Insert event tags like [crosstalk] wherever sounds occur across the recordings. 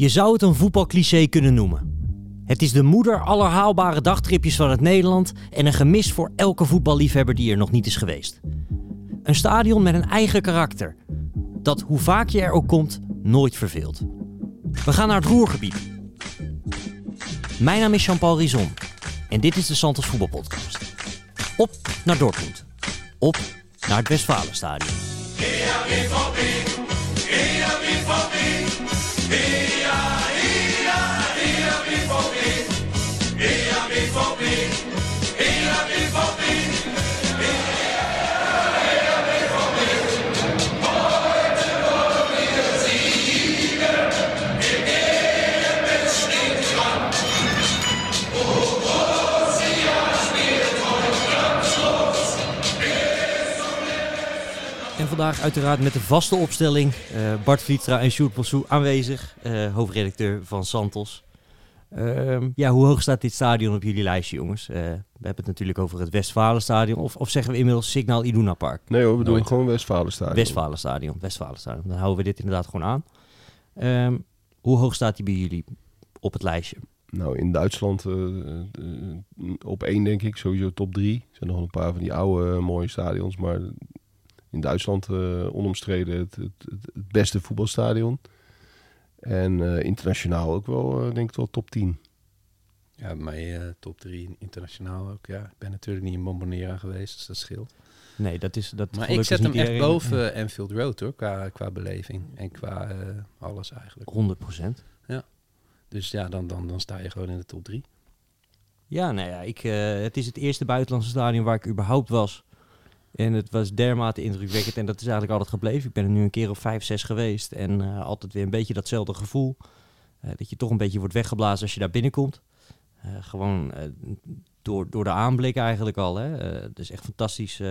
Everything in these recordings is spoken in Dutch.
Je zou het een voetbalcliché kunnen noemen. Het is de moeder aller haalbare dagtripjes van het Nederland en een gemis voor elke voetballiefhebber die er nog niet is geweest. Een stadion met een eigen karakter, dat hoe vaak je er ook komt, nooit verveelt. We gaan naar het Roergebied. Mijn naam is Jean-Paul Rizon en dit is de Santos Voetbalpodcast. Op naar Dortmund. Op naar het Westfalenstadion. Vandaag uiteraard met de vaste opstelling. eh, Bart Vlietstra en Sjoerd Possou aanwezig. eh, hoofdredacteur van Santos. Ehm, ja, hoe hoog staat dit stadion op jullie lijstje, jongens? Eh, we hebben het natuurlijk over het Westfalenstadion. Of, of zeggen we inmiddels Signaal Iduna Park? Nee hoor, we doen gewoon Westfalenstadion. Westfalenstadion, Westfalenstadion. Dan houden we dit inderdaad gewoon aan. Ehm, hoe hoog staat die bij jullie op het lijstje? Nou, in Duitsland op één denk ik, sowieso top drie. Er zijn nog een paar van die oude mooie stadions, maar in Duitsland eh, onomstreden het, het, het, het beste voetbalstadion. En eh, internationaal ook wel, eh, denk ik wel top 10. Ja, mij eh, top 3 internationaal ook. Ja, ik ben natuurlijk niet in Bombonera geweest, dus dat scheelt. Nee, dat is... Dat Maar ik zet hem echt boven Anfield Road hoor, qua, qua beleving en qua alles eigenlijk. 100 procent. Dus ja, dan, dan, dan sta je gewoon in de top 3. Ja, nou ja, ik, eh, het is het eerste buitenlandse stadion waar ik überhaupt was. En het was dermate indrukwekkend en dat is eigenlijk altijd gebleven. Ik ben er nu een keer of vijf, zes geweest en eh, altijd weer een beetje datzelfde gevoel. Eh, dat je toch een beetje wordt weggeblazen als je daar binnenkomt. Eh, gewoon door, door de aanblik eigenlijk al. Hè. Het is echt fantastisch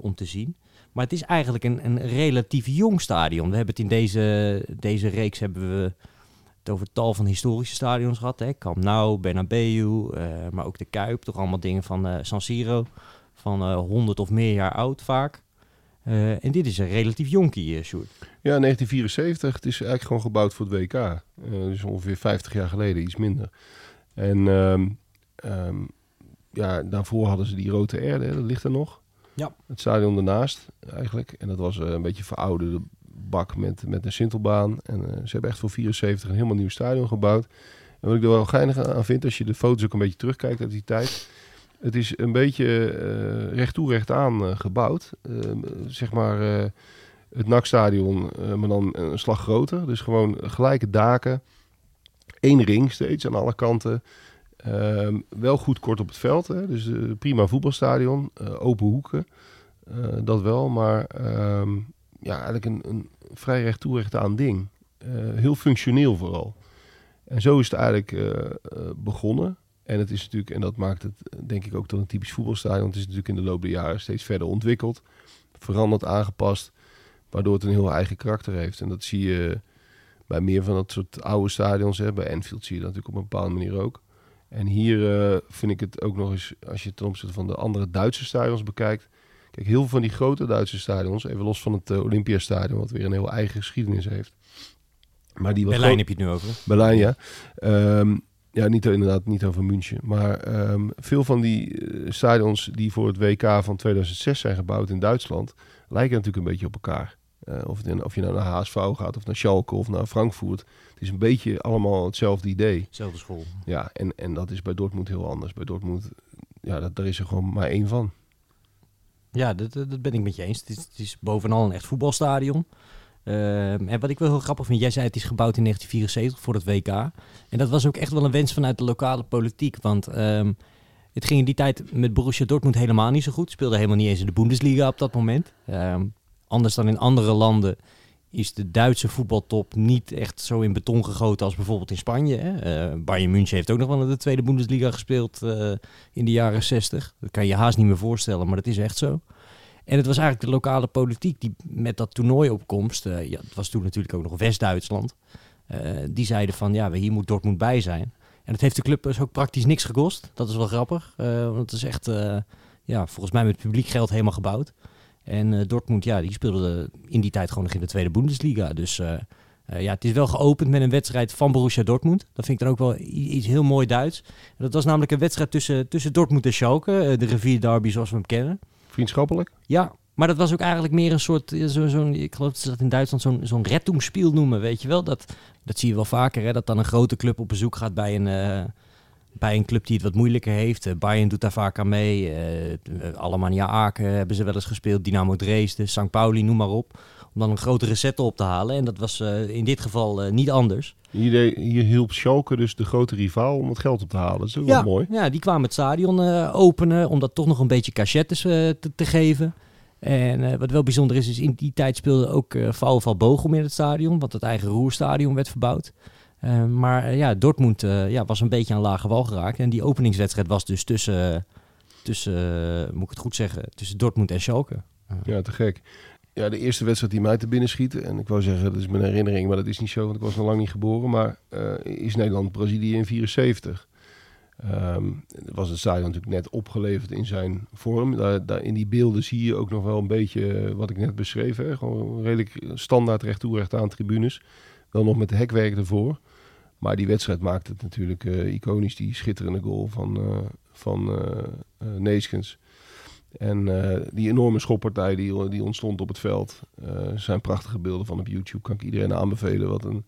om te zien. Maar het is eigenlijk een, een relatief jong stadion. We hebben het in deze, deze reeks hebben we het over tal van historische stadions gehad. Hè? Camp Nou, Bernabeu, maar ook de Kuip. Toch allemaal dingen van San Siro. Van eh 100 of meer jaar oud vaak. Eh, en dit is een relatief jonkie, uh, Sjoerd. Ja, 1974. Het is eigenlijk gewoon gebouwd voor het WK. Dus ongeveer 50 jaar geleden, iets minder. En ehm, ehm, ja, daarvoor hadden ze die rode erde, hè, dat ligt er nog. Ja. Het stadion ernaast eigenlijk. En dat was een beetje verouderde bak met, met een sintelbaan. En ze hebben echt voor 74 een helemaal nieuw stadion gebouwd. En wat ik er wel geinig aan vind, als je de foto's ook een beetje terugkijkt uit die tijd. Het is een beetje eh recht toe, recht aan eh, gebouwd. Ehm, zeg maar eh, het NAC-stadion, maar dan een slag groter. Dus gewoon gelijke daken. Eén ring steeds aan alle kanten. Ehm, wel goed kort op het veld. Hè? Dus prima voetbalstadion. open hoeken. dat wel. Maar ehm, ja, eigenlijk een, een vrij recht toe, recht aan ding. Heel functioneel vooral. En zo is het eigenlijk begonnen. En het is natuurlijk, en dat maakt het eh, denk ik ook tot een typisch voetbalstadion. Het is natuurlijk in de loop der jaren steeds verder ontwikkeld. Veranderd, aangepast. Waardoor het een heel eigen karakter heeft. En dat zie je bij meer van dat soort oude stadions. Hè. Bij Enfield zie je dat natuurlijk op een bepaalde manier ook. En hier eh, vind ik het ook nog eens, als je het ten opzichte van de andere Duitse stadions bekijkt. Kijk, heel veel van die grote Duitse stadions, even los van het eh, Olympiastadion, wat weer een heel eigen geschiedenis heeft. Maar die Berlijn groot- heb je het nu over. Berlijn, ja. Ehm, ja, niet, inderdaad niet over München. Maar ehm, veel van die eh, stadions die voor het WK van 2006 zijn gebouwd in Duitsland... lijken natuurlijk een beetje op elkaar. Eh, of, het in- of je nou naar HSV gaat, of naar Schalke, of naar Frankfurt. Het is een beetje allemaal hetzelfde idee. Zelfde school. Ja, en, en dat is bij Dortmund heel anders. Bij Dortmund, ja, dat, daar is er gewoon maar één van. Ja, dat, dat dat ben ik met je eens. Het is, het is bovenal een echt voetbalstadion. Ehm, en wat ik wel heel grappig vind, jij zei het is gebouwd in 1974 voor het WK. En dat was ook echt wel een wens vanuit de lokale politiek. Want ehm, het ging in die tijd met Borussia Dortmund helemaal niet zo goed. Speelde helemaal niet eens in de Bundesliga op dat moment. Ehm, anders dan in andere landen is de Duitse voetbaltop niet echt zo in beton gegoten als bijvoorbeeld in Spanje. Hè? Eh, Bayern München heeft ook nog wel in de tweede Bundesliga gespeeld eh, in de jaren 60. Dat kan je haast niet meer voorstellen, maar dat is echt zo. En het was eigenlijk de lokale politiek die met dat toernooiopkomst, eh ja, het was toen natuurlijk ook nog West-Duitsland, eh, die zeiden van ja, hier moet Dortmund bij zijn. En dat heeft de club dus ook praktisch niks gekost. Dat is wel grappig, eh, want het is echt, ja, volgens mij met publiek geld helemaal gebouwd. En Dortmund, ja, die speelde in die tijd gewoon nog in de tweede Bundesliga. Dus ja, het is wel geopend met een wedstrijd van Borussia Dortmund. Dat vind ik dan ook wel iets heel mooi Duits. Dat was namelijk een wedstrijd tussen, tussen Dortmund en Schalke. de rivierderby zoals we hem kennen. Vriendschappelijk? Ja, maar dat was ook eigenlijk meer een soort, eh, zo, zo'n, ik geloof dat ze dat in Duitsland zo'n, zo'n Rettungsspiel noemen, weet je wel. Dat, dat zie je wel vaker, hè? dat dan een grote club op bezoek gaat bij een, eh, bij een club die het wat moeilijker heeft. Eh, Bayern doet daar vaak aan mee. eh, Alemannia Aken hebben ze wel eens gespeeld. Dynamo Dresden, St. Pauli, noem maar op. Om dan een grotere set op te halen. En dat was in dit geval niet anders. Hier, deed- hier hielp Schalke dus de grote rivaal om het geld op te halen. Dat is ook ja, wel mooi. Ja, die kwamen het stadion eh, openen om dat toch nog een beetje cachettes eh, te, te geven. En eh, wat wel bijzonder is, is in die tijd speelde ook eh VfL Bochum in het stadion, want het eigen roerstadion werd verbouwd. Eh, maar eh, ja, Dortmund eh, ja, was een beetje aan lage wal geraakt. En die openingswedstrijd was dus tussen, tussen eh, moet ik het goed zeggen, tussen Dortmund en Schalke. Ja, te gek. Ja, de eerste wedstrijd die mij te binnen schiet, en ik wou zeggen, dat is mijn herinnering, maar dat is niet zo, want ik was nog lang niet geboren, maar eh, is Nederland-Brazilië in 74. Ehm was het stadion natuurlijk net opgeleverd in zijn vorm. Daar, in die beelden zie je ook nog wel een beetje eh, wat ik net beschreef. Hè? Gewoon redelijk standaard recht toe, recht aan tribunes. Wel nog met hekwerk ervoor. Maar die wedstrijd maakte het natuurlijk eh, iconisch. Die schitterende goal van, eh van Neeskens. En eh, die enorme schoppartij die, die ontstond op het veld. eh, zijn prachtige beelden van op YouTube. Kan ik iedereen aanbevelen wat een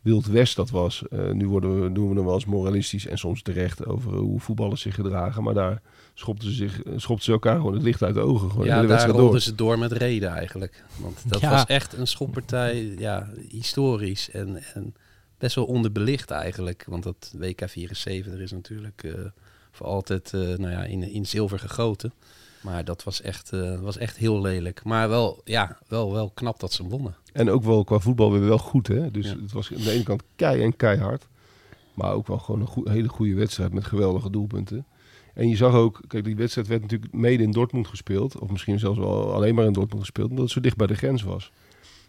wild west dat was. Eh, nu worden we, doen we hem wel eens moralistisch en soms terecht over hoe voetballers zich gedragen. Maar daar schopten ze, zich, schopten ze elkaar gewoon het licht uit de ogen. Gewoon de Ja, hele daar rolden door. ze door met reden eigenlijk. Want dat Ja. was echt een schoppartij, ja, historisch en, en best wel onderbelicht eigenlijk. Want dat WK 74 is natuurlijk eh, voor altijd eh, nou ja, in, in zilver gegoten. Maar dat was echt, eh, was echt heel lelijk. Maar wel, ja, wel, wel knap dat ze wonnen. En ook wel qua voetbal weer wel goed. Hè? Dus Ja. het was aan de ene kant kei en keihard. Maar ook wel gewoon een goe- hele goede wedstrijd met geweldige doelpunten. En je zag ook, kijk, die wedstrijd werd natuurlijk mede in Dortmund gespeeld. Of misschien zelfs wel alleen maar in Dortmund gespeeld. Omdat het zo dicht bij de grens was.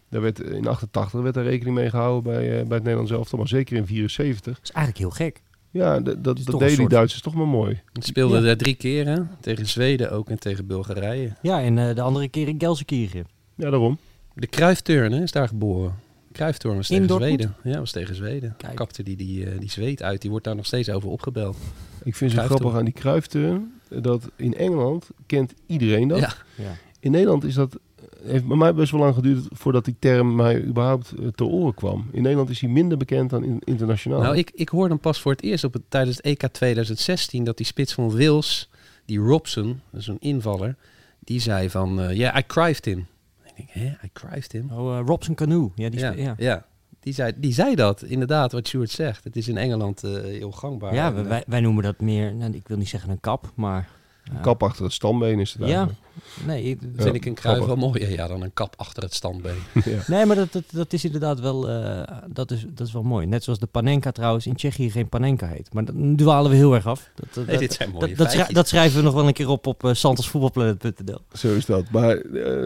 Daar werd, eh, in 88 werd daar rekening mee gehouden bij, eh, bij het Nederlands elftal. Maar zeker in 74. Dat is eigenlijk heel gek. Ja, dat, dat deden die Duitsers toch maar mooi. Het speelde Ja. er drie keer, hè? Tegen Zweden ook en tegen Bulgarije. Ja, en eh, de andere keer in Gelsenkirchen. Ja, daarom. De Kruifturn hè, is daar geboren. Kruifturn was In tegen Dortmund? Zweden. Ja, was tegen Zweden. Kijk. Kapte die, die, eh, die zweet uit. Die wordt daar nog steeds over opgebeld. Ik vind het grappig aan die kruifturn. Dat in Engeland kent iedereen dat. Ja. Ja. In Nederland is dat, heeft bij mij best wel lang geduurd voordat die term mij überhaupt eh, te oren kwam. In Nederland is hij minder bekend dan in, internationaal. Nou, ik, ik hoorde hem pas voor het eerst op het, tijdens het EK 2016 dat die spits van Wils, die Robson, dat is een invaller, die zei van, eh, ja, I crived him. Ik denk, hè, I crived him? Oh, eh, Robson Canoe. Ja, die ja, ja. ja. Die, zei, die zei dat, inderdaad, wat Stuart zegt. Het is in Engeland eh, heel gangbaar. Ja, eh, wij, wij noemen dat meer, nou, ik wil niet zeggen een kap, maar... Een kap achter het standbeen is het Ja, eigenlijk. nee, ik- vind Ja, ik een kruif wel mooier ja, dan een kap achter het standbeen. [laughs] ja. nee maar dat, dat, dat is inderdaad wel, eh, dat, is, dat is wel mooi. Net zoals de Panenka trouwens in Tsjechië geen Panenka heet. Maar dat nu dwalen we heel erg af. Dat, dat, Nee, dit zijn mooie dat, dat, dat schrijven we nog wel een keer op op uh, santosvoetbalplanet.nl. Zo is dat. Maar eh,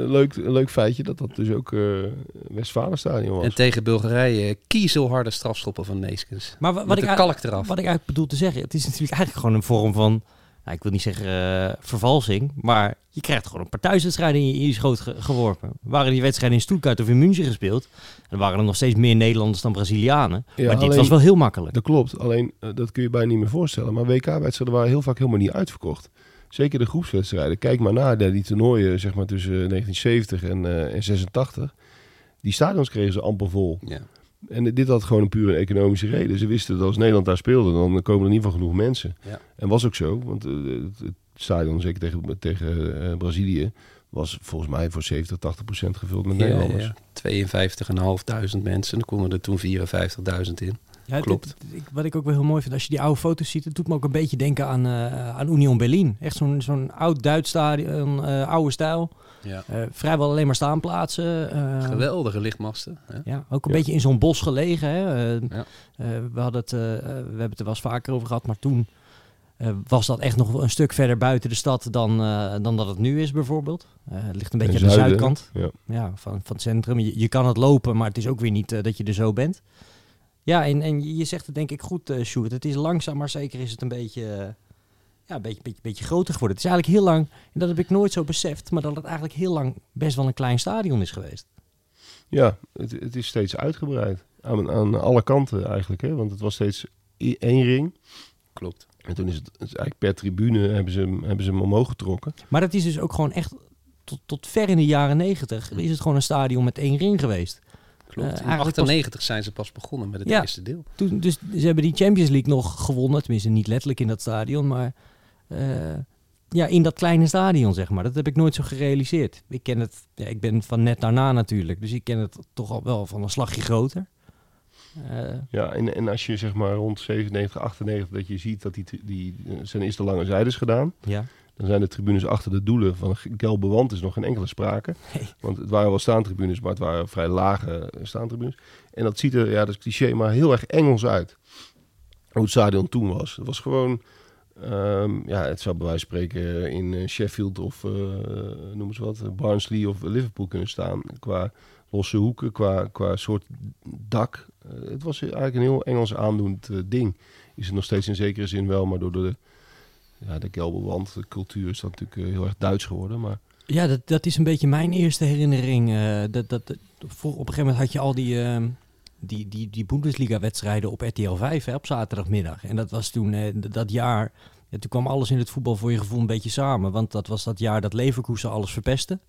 leuk, een leuk feitje dat dat dus ook eh Westfalenstadion was. En tegen Bulgarije kiezelharde strafschoppen van Neeskens. Maar wa- wat, Met ik, kalk eraf. wat ik eigenlijk bedoel te zeggen, het is natuurlijk eigenlijk gewoon een vorm van, nou, ik wil niet zeggen eh, vervalsing, maar je krijgt gewoon een paar thuiswedstrijden in je, in je schoot ge- geworpen. Waren die wedstrijden in Stuttgart of in München gespeeld, dan waren er nog steeds meer Nederlanders dan Brazilianen. Ja, maar dit was wel heel makkelijk. Dat klopt, alleen eh, dat kun je bijna niet meer voorstellen. Maar WK-wedstrijden waren heel vaak helemaal niet uitverkocht. Zeker de groepswedstrijden. Kijk maar naar de- die toernooien zeg maar, tussen 1970 en, eh, en 86. Die stadions kregen ze amper vol. Ja. En dit had gewoon een pure economische reden. Ze wisten dat als Nederland daar speelde, dan komen er in ieder geval genoeg mensen. Ja. En was ook zo, want eh, het, het stadion, zeker tegen, tegen eh, Brazilië, was volgens mij voor 70, 80 procent gevuld met Ja, Nederlanders. ja. 52.500 mensen. Dan konden er toen 54.000 in. Ja, Klopt. het- ik, wat ik ook wel heel mooi vind, als je die oude foto's ziet, het doet me ook een beetje denken aan, eh, aan Union Berlin. Echt zo'n zo'n oud Duits stadion, eh, oude stijl. Ja. Eh, vrijwel alleen maar staanplaatsen. eh, Geweldige lichtmasten. Hè? Ja, ook een Ja. beetje in zo'n bos gelegen. Hè. Eh, Ja. eh, we, hadden het, we hebben het er wel eens vaker over gehad, maar toen eh, was dat echt nog een stuk verder buiten de stad dan, eh, dan dat het nu is bijvoorbeeld. Eh, het ligt een beetje aan de zuidkant Ja. ja, van, van het centrum. Je, je kan het lopen, maar het is ook weer niet dat je er zo bent. Ja, en, en je- zegt het denk ik goed, eh Sjoerd. Het is langzaam, maar zeker is het een beetje, eh, ja, een beetje, beetje, beetje groter geworden. Het is eigenlijk heel lang, en dat heb ik nooit zo beseft, maar dat het eigenlijk heel lang best wel een klein stadion is geweest. Ja, het, het is steeds uitgebreid. Aan, aan alle kanten eigenlijk, hè? want het was steeds één ring. Klopt. En toen is het, het is eigenlijk per tribune hebben ze, hem- hebben ze hem omhoog getrokken. Maar dat is dus ook gewoon echt tot, tot ver in de jaren negentig is het gewoon een stadion met één ring geweest. Klopt. Eh, in eigenlijk 98 zijn ze pas begonnen met het Ja. eerste deel. Toen, dus ze hebben die Champions League nog gewonnen. Tenminste, niet letterlijk in dat stadion, maar eh, ja, in dat kleine stadion, zeg maar. Dat heb ik nooit zo gerealiseerd. Ik ken het, ja, ik ben van net daarna natuurlijk, dus ik ken het toch al wel van een slagje groter. Eh, Ja, en, en als je zeg maar rond 97, 98, dat je ziet dat die, die zijn eerst de lange zijdes gedaan. ja. Dan zijn de tribunes achter de doelen van een gelbe wand is nog geen enkele sprake. Nee. Want het waren wel staantribunes, maar het waren vrij lage eh, staantribunes. En dat ziet er, ja, dat is cliché, maar heel erg Engels uit. Hoe het stadion toen was. Het was gewoon, ehm, ja, het zou bij wijze van spreken in eh, Sheffield of eh, noem eens wat, Barnsley of Liverpool kunnen staan. Qua losse hoeken, qua, qua soort dak. Het was eigenlijk een heel Engels aandoend ding. Is het nog steeds in zekere zin wel, maar door de, ja, de gelbe wand, de cultuur is natuurlijk eh, heel erg Duits geworden. Maar Ja, dat, dat is een beetje mijn eerste herinnering. eh, dat, dat, voor, op een gegeven moment had je al die, ehm, die, die, die Bundesliga-wedstrijden op RTL 5 hè, op zaterdagmiddag. En dat was toen dat jaar. Ja, toen kwam alles in het voetbal voor je gevoel een beetje samen. Want dat was dat jaar dat Leverkusen alles verpestte.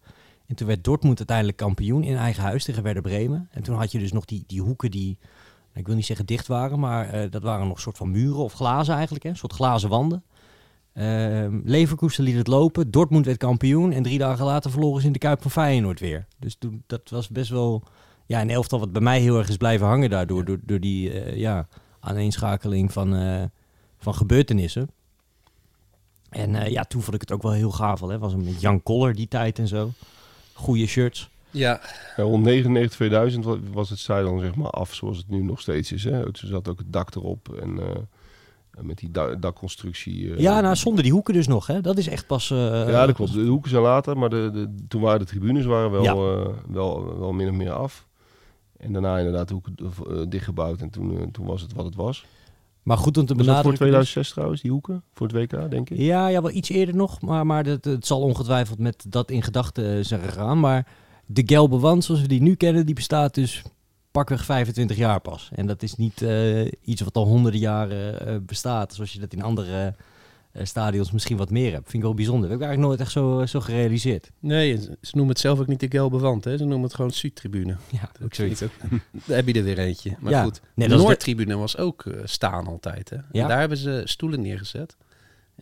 En toen werd Dortmund uiteindelijk kampioen in eigen huis tegen Werder Bremen. En toen had je dus nog die, die hoeken die, nou, ik wil niet zeggen dicht waren, maar dat waren nog soort van muren of glazen eigenlijk. Hè, een soort glazen wanden. Ehm Leverkusen liet het lopen. Dortmund werd kampioen. En drie dagen later verloren ze in de Kuip van Feyenoord weer. Dus toen, dat was best wel... Ja, een elftal wat bij mij heel erg is blijven hangen daardoor. Ja. Door, door die eh, ja, aaneenschakeling van, eh, van gebeurtenissen. En eh, ja, toen vond ik het ook wel heel gaaf. Al, hè. Was een met Jan Koller die tijd en zo. Goeie shirts. Ja, Ja, rond 99, 2000 wa- was het stadion zeg maar af zoals het nu nog steeds is. Hè. Zat ook het dak erop en eh, met die da- dakconstructie. eh, ja, nou, zonder die hoeken dus nog. Hè. Dat is echt pas... eh, ja, dat klopt. De hoeken zijn later, maar de, de, toen waren de tribunes waren wel, Ja. eh, wel, wel min of meer af. En daarna inderdaad de hoeken eh, dichtgebouwd en toen, eh, toen was het wat het was. Maar goed om te Was dat voor benadrukken. dus- 2006 trouwens, die hoeken? Voor het WK, denk ik? Ja, ja, wel iets eerder nog. Maar, maar dat, het zal ongetwijfeld met dat in gedachten eh, zijn gegaan. Maar de gelbe wand zoals we die nu kennen, die bestaat dus pakweg 25 jaar pas. En dat is niet eh, iets wat al honderden jaren eh, bestaat. Zoals je dat in andere eh, stadions misschien wat meer hebt. Vind ik wel bijzonder. Dat heb ik eigenlijk nooit echt zo, zo gerealiseerd. nee, ze noemen het zelf ook niet de gelbe wand. Hè. Ze noemen het gewoon Zuidtribune. Ja, ook zoiets. Ook, [laughs] daar heb je er weer eentje. Maar Ja. goed, Nee, de Noordtribune was ook staan altijd. Hè. Ja. En daar hebben ze stoelen neergezet.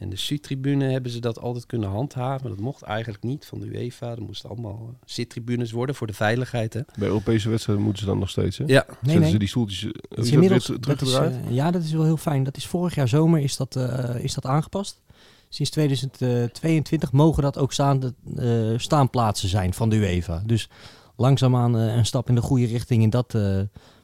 En de Zuidtribune hebben ze dat altijd kunnen handhaven. Dat mocht eigenlijk niet van de UEFA. Er moesten allemaal eh, zittribunes worden voor de veiligheid. Hè. Bij Europese wedstrijden moeten ze dan nog steeds, hè? Ja, Nee, Zetten nee. ze die stoeltjes eh, Dat is dat inmiddels, dat is, teruggedraaid? eh, ja, dat is wel heel fijn. Dat is vorig jaar zomer is dat, eh, is dat aangepast. Sinds 2022 mogen dat ook staande, eh, staanplaatsen zijn van de UEFA. Dus langzaamaan eh, een stap in de goede richting in dat.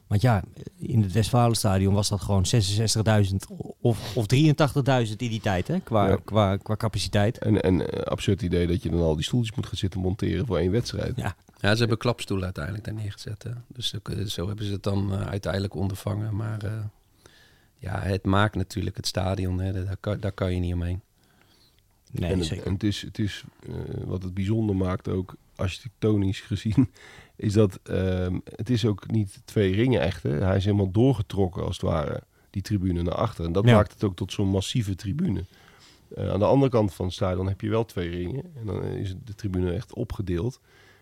Eh, want ja, in het Westfalenstadion was dat gewoon 66.000 of, of 83.000 in die tijd, hè, qua, Ja. qua, qua capaciteit. En, en eh, absurd idee dat je dan al die stoeltjes moet gaan zitten monteren voor één wedstrijd. Ja, Ja, ze hebben klapstoelen uiteindelijk daar neergezet. Hè. Dus zo, zo hebben ze het dan eh, uiteindelijk ondervangen. Maar eh, ja, het maakt natuurlijk het stadion. Hè. Daar, kan, daar kan je niet omheen. nee, en het, zeker. en het is, het is eh, wat het bijzonder maakt ook architectonisch gezien, is dat ehm, het is ook niet twee ringen echt. Hè. Hij is helemaal doorgetrokken als het ware, die tribune naar achter. En dat Ja. maakt het ook tot zo'n massieve tribune. Eh, aan de andere kant van het stadion heb je wel twee ringen. En dan is de tribune echt opgedeeld.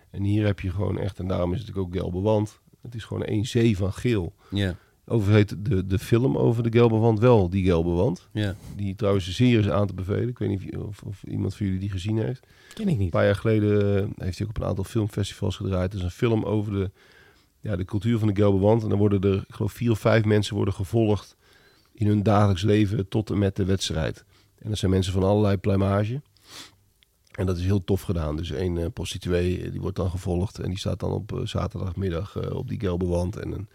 En hier heb je gewoon echt, en daarom is het ook gelbe wand. Het is gewoon één zee van geel. Ja, Overigens heet de, de film over de gelbe wand wel die gelbe wand. ja. Die trouwens zeer is aan te bevelen. Ik weet niet of, of, of iemand van jullie die gezien heeft. Ken ik Een niet. paar jaar geleden eh, heeft hij ook op een aantal filmfestivals gedraaid. Het is een film over de, ja, de cultuur van de gelbe wand. En dan worden er, ik geloof, vier of vijf mensen worden gevolgd in hun dagelijks leven tot en met de wedstrijd. En dat zijn mensen van allerlei pluimage. En dat is heel tof gedaan. Dus één eh, prostituee, eh, die wordt dan gevolgd. En die staat dan op zaterdagmiddag op die gelbe wand. En een,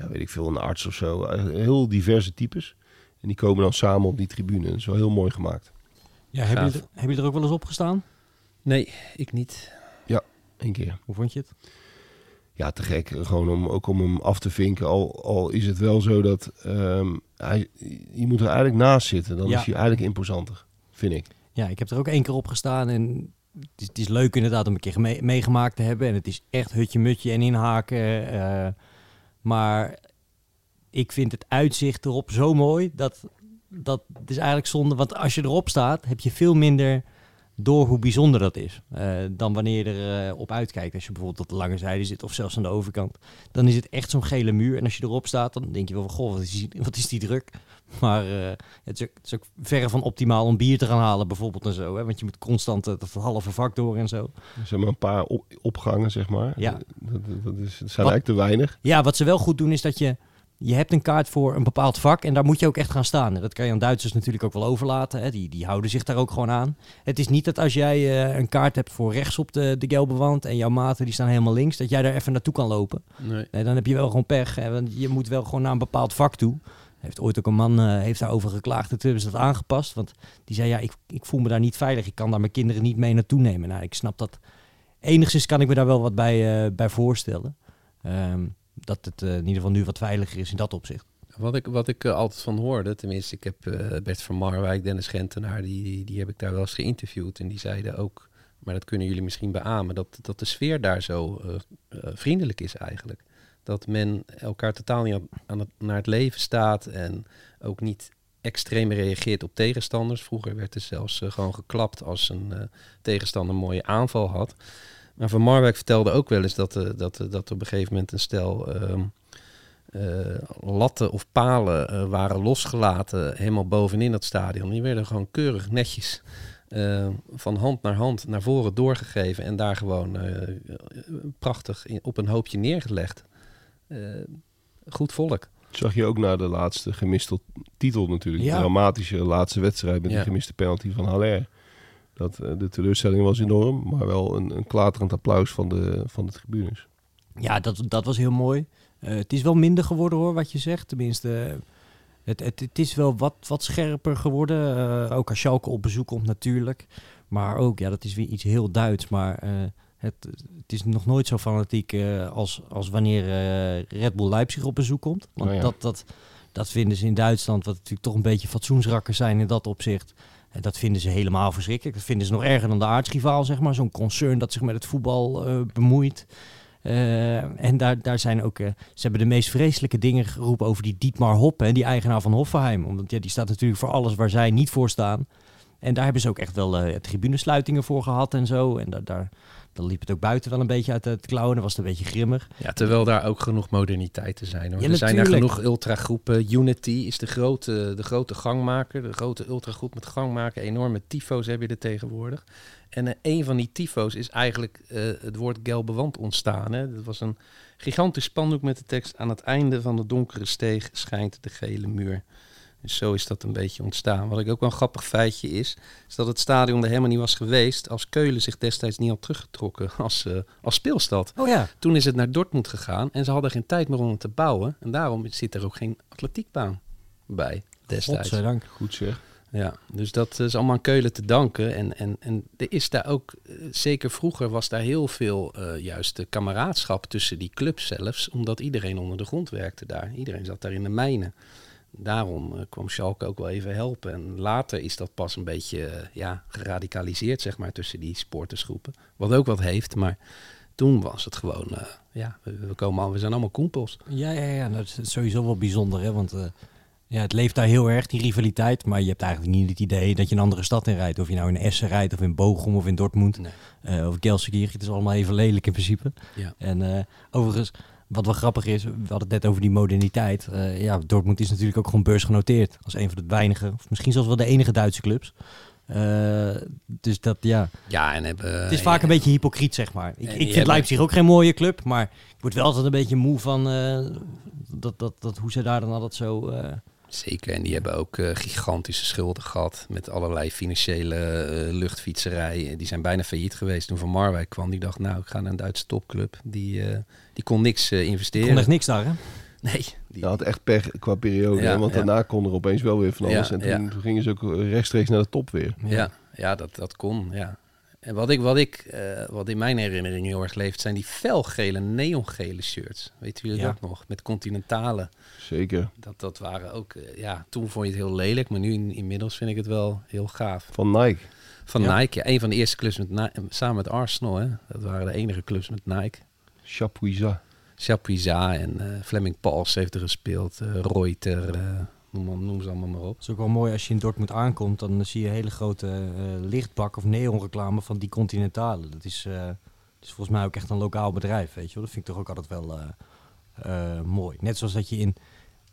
ja, weet ik veel, een arts of zo. Eh, heel diverse types. En die komen dan samen op die tribune. Dat is wel heel mooi gemaakt. Ja, heb, je er, heb je er ook wel eens op gestaan? Nee, ik niet. Eén keer. Hoe vond je het? ja, te gek. Gewoon om, ook om hem af te vinken. Al, al is het wel zo dat ehm, hij, je moet er eigenlijk naast zitten. Dan Ja. is hij eigenlijk imposanter, vind ik. Ja, ik heb er ook één keer op gestaan en het, is, het is leuk inderdaad om een keer mee- meegemaakt te hebben. En het is echt hutje-mutje en inhaken. eh, maar ik vind het uitzicht erop zo mooi. Dat, dat is eigenlijk zonde. Want als je erop staat, heb je veel minder door hoe bijzonder dat is. eh, dan wanneer je er eh, op uitkijkt. Als je bijvoorbeeld op de lange zijde zit of zelfs aan de overkant. Dan is het echt zo'n gele muur. En als je erop staat, dan denk je wel van... Goh, wat is die, wat is die druk? Maar eh, het, is ook, het is ook verre van optimaal om bier te gaan halen bijvoorbeeld en zo. Hè? Want je moet constant dat halve vak door en zo. Er zijn maar een paar op- opgangen, zeg maar. Ja. Dat, dat, dat is, dat zijn Wat- eigenlijk te weinig. Ja, wat ze wel goed doen is dat je... Je hebt een kaart voor een bepaald vak en daar moet je ook echt gaan staan. En dat kan je aan Duitsers natuurlijk ook wel overlaten. Hè? Die, die houden zich daar ook gewoon aan. Het is niet dat als jij eh, een kaart hebt voor rechts op de, de gelbe wand... en jouw maten die staan helemaal links, dat jij daar even naartoe kan lopen. Nee. Nee, dan heb je wel gewoon pech. Hè? Want je moet wel gewoon naar een bepaald vak toe. Heeft ooit ook een man eh, heeft daarover geklaagd. En toen hebben ze dat aangepast. Want die zei, ja, ik, ik voel me daar niet veilig. Ik kan daar mijn kinderen niet mee naartoe nemen. Nou, ik snap dat. Enigszins kan ik me daar wel wat bij, eh, bij voorstellen. Ehm, dat het eh, in ieder geval nu wat veiliger is in dat opzicht. Wat ik, wat ik altijd van hoorde, tenminste, ik heb Bert van Marwijk, Dennis Gentenaar, die, die, heb ik daar wel eens geïnterviewd. En die zeiden ook, maar dat kunnen jullie misschien beamen, dat, dat de sfeer daar zo vriendelijk is eigenlijk. Dat men elkaar totaal niet aan, het, naar het leven staat en ook niet extreem reageert op tegenstanders. Vroeger werd er zelfs eh, gewoon geklapt als een eh, tegenstander een mooie aanval had. Maar Van Marwijk vertelde ook wel eens dat, eh, dat, dat op een gegeven moment een stel ehm, eh, latten of palen waren losgelaten helemaal bovenin het stadion. Die werden gewoon keurig netjes van hand naar hand naar voren doorgegeven en daar gewoon prachtig op een hoopje neergelegd. Eh, goed volk. Zag je ook naar de laatste gemiste titel natuurlijk. Ja. De dramatische laatste wedstrijd met Ja. die gemiste penalty van Haller. Dat, eh, de teleurstelling was enorm, maar wel een, een klaterend applaus van de, van de tribunes. Ja, dat, dat was heel mooi. Eh, het is wel minder geworden hoor, wat je zegt. Tenminste, het, het, het is wel wat, wat scherper geworden. Ook als Schalke op bezoek komt natuurlijk. Maar ook, ja, dat is weer iets heel Duits. Maar het, het is nog nooit zo fanatiek eh, als, als wanneer eh, Red Bull Leipzig op bezoek komt. Want ja. dat, dat, dat vinden ze in Duitsland, wat natuurlijk toch een beetje fatsoensrakkers zijn in dat opzicht. En dat vinden ze helemaal verschrikkelijk. Dat vinden ze nog erger dan de aardsrivaal, zeg maar. Zo'n concern dat zich met het voetbal eh, bemoeit. Eh, en daar, daar zijn ook, eh, ze hebben de meest vreselijke dingen geroepen over die Dietmar Hoppe, hè, die eigenaar van Hoffenheim. Omdat ja, die staat natuurlijk voor alles waar zij niet voor staan. En daar hebben ze ook echt wel eh tribunesluitingen voor gehad en zo. En daar, daar, dan liep het ook buiten wel een beetje uit het klauwen. Dan was het een beetje grimmig. Ja, terwijl daar ook genoeg moderniteiten zijn. Hoor. Ja, er zijn daar natuurlijk. genoeg ultragroepen. Unity is de grote, de grote gangmaker, de grote ultragroep met gangmaker. Enorme tyfo's heb je er tegenwoordig. En eh, een van die tyfo's is eigenlijk eh, het woord gelbe wand ontstaan. Hè. Dat was een gigantisch spandoek met de tekst... aan het einde van de donkere steeg schijnt de gele muur. Dus zo is dat een beetje ontstaan. Wat ik ook wel een grappig feitje is... is dat het stadion er helemaal niet was geweest... als Keulen zich destijds niet had teruggetrokken [laughs] als, eh, als speelstad. Oh ja. Toen is het naar Dortmund gegaan en ze hadden geen tijd meer om het te bouwen. En daarom zit er ook geen atletiekbaan bij destijds. Godzijdank. Goed zeg. Ja, dus dat is allemaal aan Keulen te danken. En, en, en er is daar ook, eh, zeker vroeger was daar heel veel eh juist de kameraadschap tussen die clubs zelfs. Omdat iedereen onder de grond werkte daar. Iedereen zat daar in de mijnen. Daarom eh, kwam Schalke ook wel even helpen. En later is dat pas een beetje eh, ja, geradicaliseerd, zeg maar, tussen die sportersgroepen. Wat ook wat heeft, maar toen was het gewoon, eh, ja, we, komen al, we zijn allemaal koempels. Ja, ja, ja. Dat is sowieso wel bijzonder, hè. Want ja, het leeft daar heel erg, die rivaliteit. Maar je hebt eigenlijk niet het idee dat je een andere stad in rijdt. Of je nou in Essen rijdt, of in Bochum, of in Dortmund. Nee. eh, of Gelsenkirchen. Het is allemaal even lelijk in principe. Ja. En overigens, wat wel grappig is, we hadden het net over die moderniteit. Eh, ja, Dortmund is natuurlijk ook gewoon beursgenoteerd. Als een van de weinige, of misschien zelfs wel de enige Duitse clubs. Eh, dus dat, ja. Ja, en hebben... Het is vaak een beetje hypocriet, zeg maar. Ik, ik vind hebben- Leipzig ook geen mooie club, maar ik word wel altijd een beetje moe van eh, dat, dat, dat, hoe ze daar dan altijd zo... eh, Zeker, en die hebben ook eh, gigantische schulden gehad met allerlei financiële eh luchtfietserij. Die zijn bijna failliet geweest toen Van Marwijk kwam. Die dacht, nou, ik ga naar een Duitse topclub. Die, eh, die kon niks eh, er investeren. kon echt niks daar, hè? Nee, die, Je had echt pech qua periode, Ja, want ja. daarna kon er opeens wel weer van alles. Ja, en toen, ja. toen gingen ze ook rechtstreeks naar de top weer. ja, ja, dat, dat kon, ja. En wat, ik, wat, ik, eh, wat in mijn herinnering heel erg leeft, zijn die felgele, neongele shirts. Weten jullie Ja. dat nog? Met continentale. Zeker. Dat, dat waren ook, eh, ja, toen vond je het heel lelijk, maar nu in- inmiddels vind ik het wel heel gaaf. Van Nike. Van Ja. Nike. Ja, een van de eerste clubs met Ni- samen met Arsenal. Hè. Dat waren de enige clubs met Nike. Chapuisat. Chapuisat en eh, Fleming Pals heeft er gespeeld. Reuter, eh, noem, ze allemaal maar op. Het is ook wel mooi als je in Dortmund aankomt, dan zie je een hele grote eh, lichtbak of neonreclame van die Continentale. Dat is, eh, dat is volgens mij ook echt een lokaal bedrijf, weet je wel. Dat vind ik toch ook altijd wel eh, mooi. Net zoals dat je in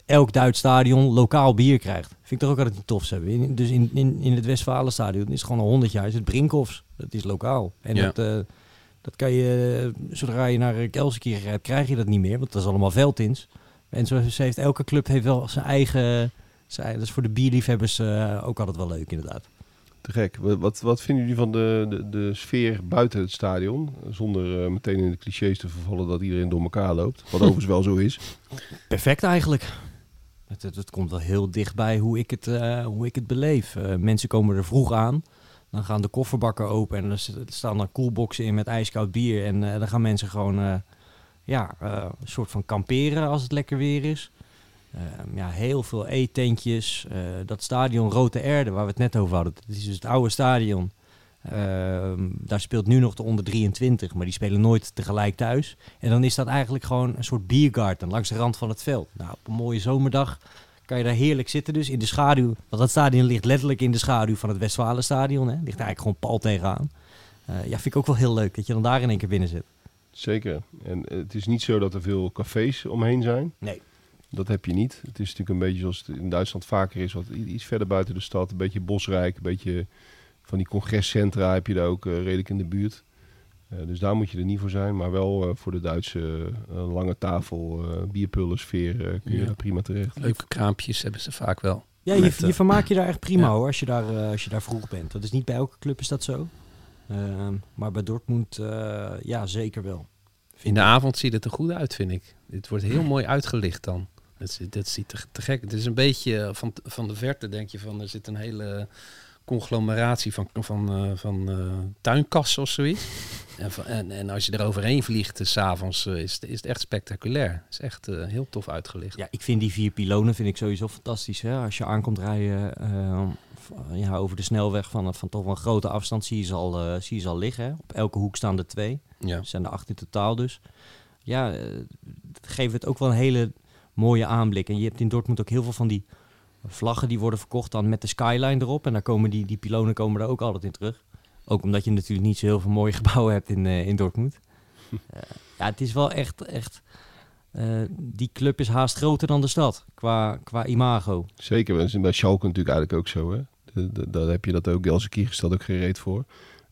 elk Duits stadion lokaal bier krijgt. Vind ik toch ook altijd niet tof hebben. In, dus in, in, in het Westfalenstadion is gewoon al 100 jaar is het Brinkhoffs. Dat is lokaal. En Ja. dat, dat kan je, zodra je naar Kelsekier gaat, krijg je dat niet meer. Want dat is allemaal veldins. En zo ze heeft elke club heeft wel zijn eigen... Zijn, dat is voor de bierliefhebbers eh, ook altijd wel leuk, inderdaad. Te gek. Wat, wat, vinden jullie van de, de, de sfeer buiten het stadion? Zonder eh, meteen in de clichés te vervallen dat iedereen door elkaar loopt. Wat [laughs] overigens wel zo is. Perfect eigenlijk. Het, het, het komt wel heel dichtbij hoe ik het, eh, hoe ik het beleef. Mensen komen er vroeg aan. Dan gaan de kofferbakken open en er er staan dan koelboxen in met ijskoud bier. En dan gaan mensen gewoon ja, eh, een soort van kamperen als het lekker weer is. Ehm, ja, heel veel eetentjes. Eh, dat stadion Rote Erde, waar we het net over hadden. Dat is dus het oude stadion. Ehm, daar speelt nu nog de onder 23, maar die spelen nooit tegelijk thuis. En dan is dat eigenlijk gewoon een soort biergarten langs de rand van het veld. Nou, op een mooie zomerdag kan je daar heerlijk zitten dus in de schaduw. Want dat stadion ligt letterlijk in de schaduw van het Westfalenstadion. Hè. Ligt eigenlijk gewoon pal tegenaan. Eh, ja, vind ik ook wel heel leuk dat je dan daar in één keer binnen zit. Zeker. En het is niet zo dat er veel cafés omheen zijn. Nee. Dat heb je niet. Het is natuurlijk een beetje zoals het in Duitsland vaker is. Wat iets verder buiten de stad. Een beetje bosrijk. Een beetje van die congrescentra heb je daar ook eh, redelijk in de buurt. Eh, dus daar moet je er niet voor zijn. Maar wel eh, voor de Duitse lange tafel, eh bierpullen sfeer eh, kun je Ja. daar prima terecht. Leuke kraampjes hebben ze vaak wel. Ja, je, Met, je vermaakt je daar echt prima ja. hoor, als je daar, als je daar vroeg bent. Dat is niet bij elke club is dat zo. Ehm, maar bij Dortmund, eh, ja, zeker wel. In de avond ziet het er goed uit, vind ik. Dit wordt heel mooi uitgelicht dan. Dat, dat ziet er te gek. Het is een beetje eh, van, van de verte denk je van er zit een hele conglomeratie van, van, eh, van eh, tuinkassen of zoiets. [laughs] En, van- en, en als je er overheen vliegt, s'avonds, is, het- is het echt spectaculair. Het is echt heel tof uitgelicht. Ja, ik vind die vier pilonen vind ik sowieso fantastisch. Hè? Als je aankomt rijden ja, over de snelweg van, van toch wel een grote afstand, zie je ze al, eh, zie je ze al liggen. Hè? Op elke hoek staan er twee. Ja. Zijn er acht in totaal dus. Ja, eh, geeft het ook wel een hele mooie aanblik. En je hebt in Dortmund ook heel veel van die vlaggen die worden verkocht dan met de skyline erop. En daar komen die, die pilonen komen er ook altijd in terug. Ook omdat je natuurlijk niet zo heel veel mooie [laughs] gebouwen hebt in, eh, in Dortmund. [laughs] Eh, ja, het is wel echt... echt eh, die club is haast groter dan de stad qua, qua imago. Zeker, dat is bij Schalke natuurlijk eigenlijk ook zo. Hè? Daar heb je dat ook. Gelsenkirchen stelt ook geen reet voor.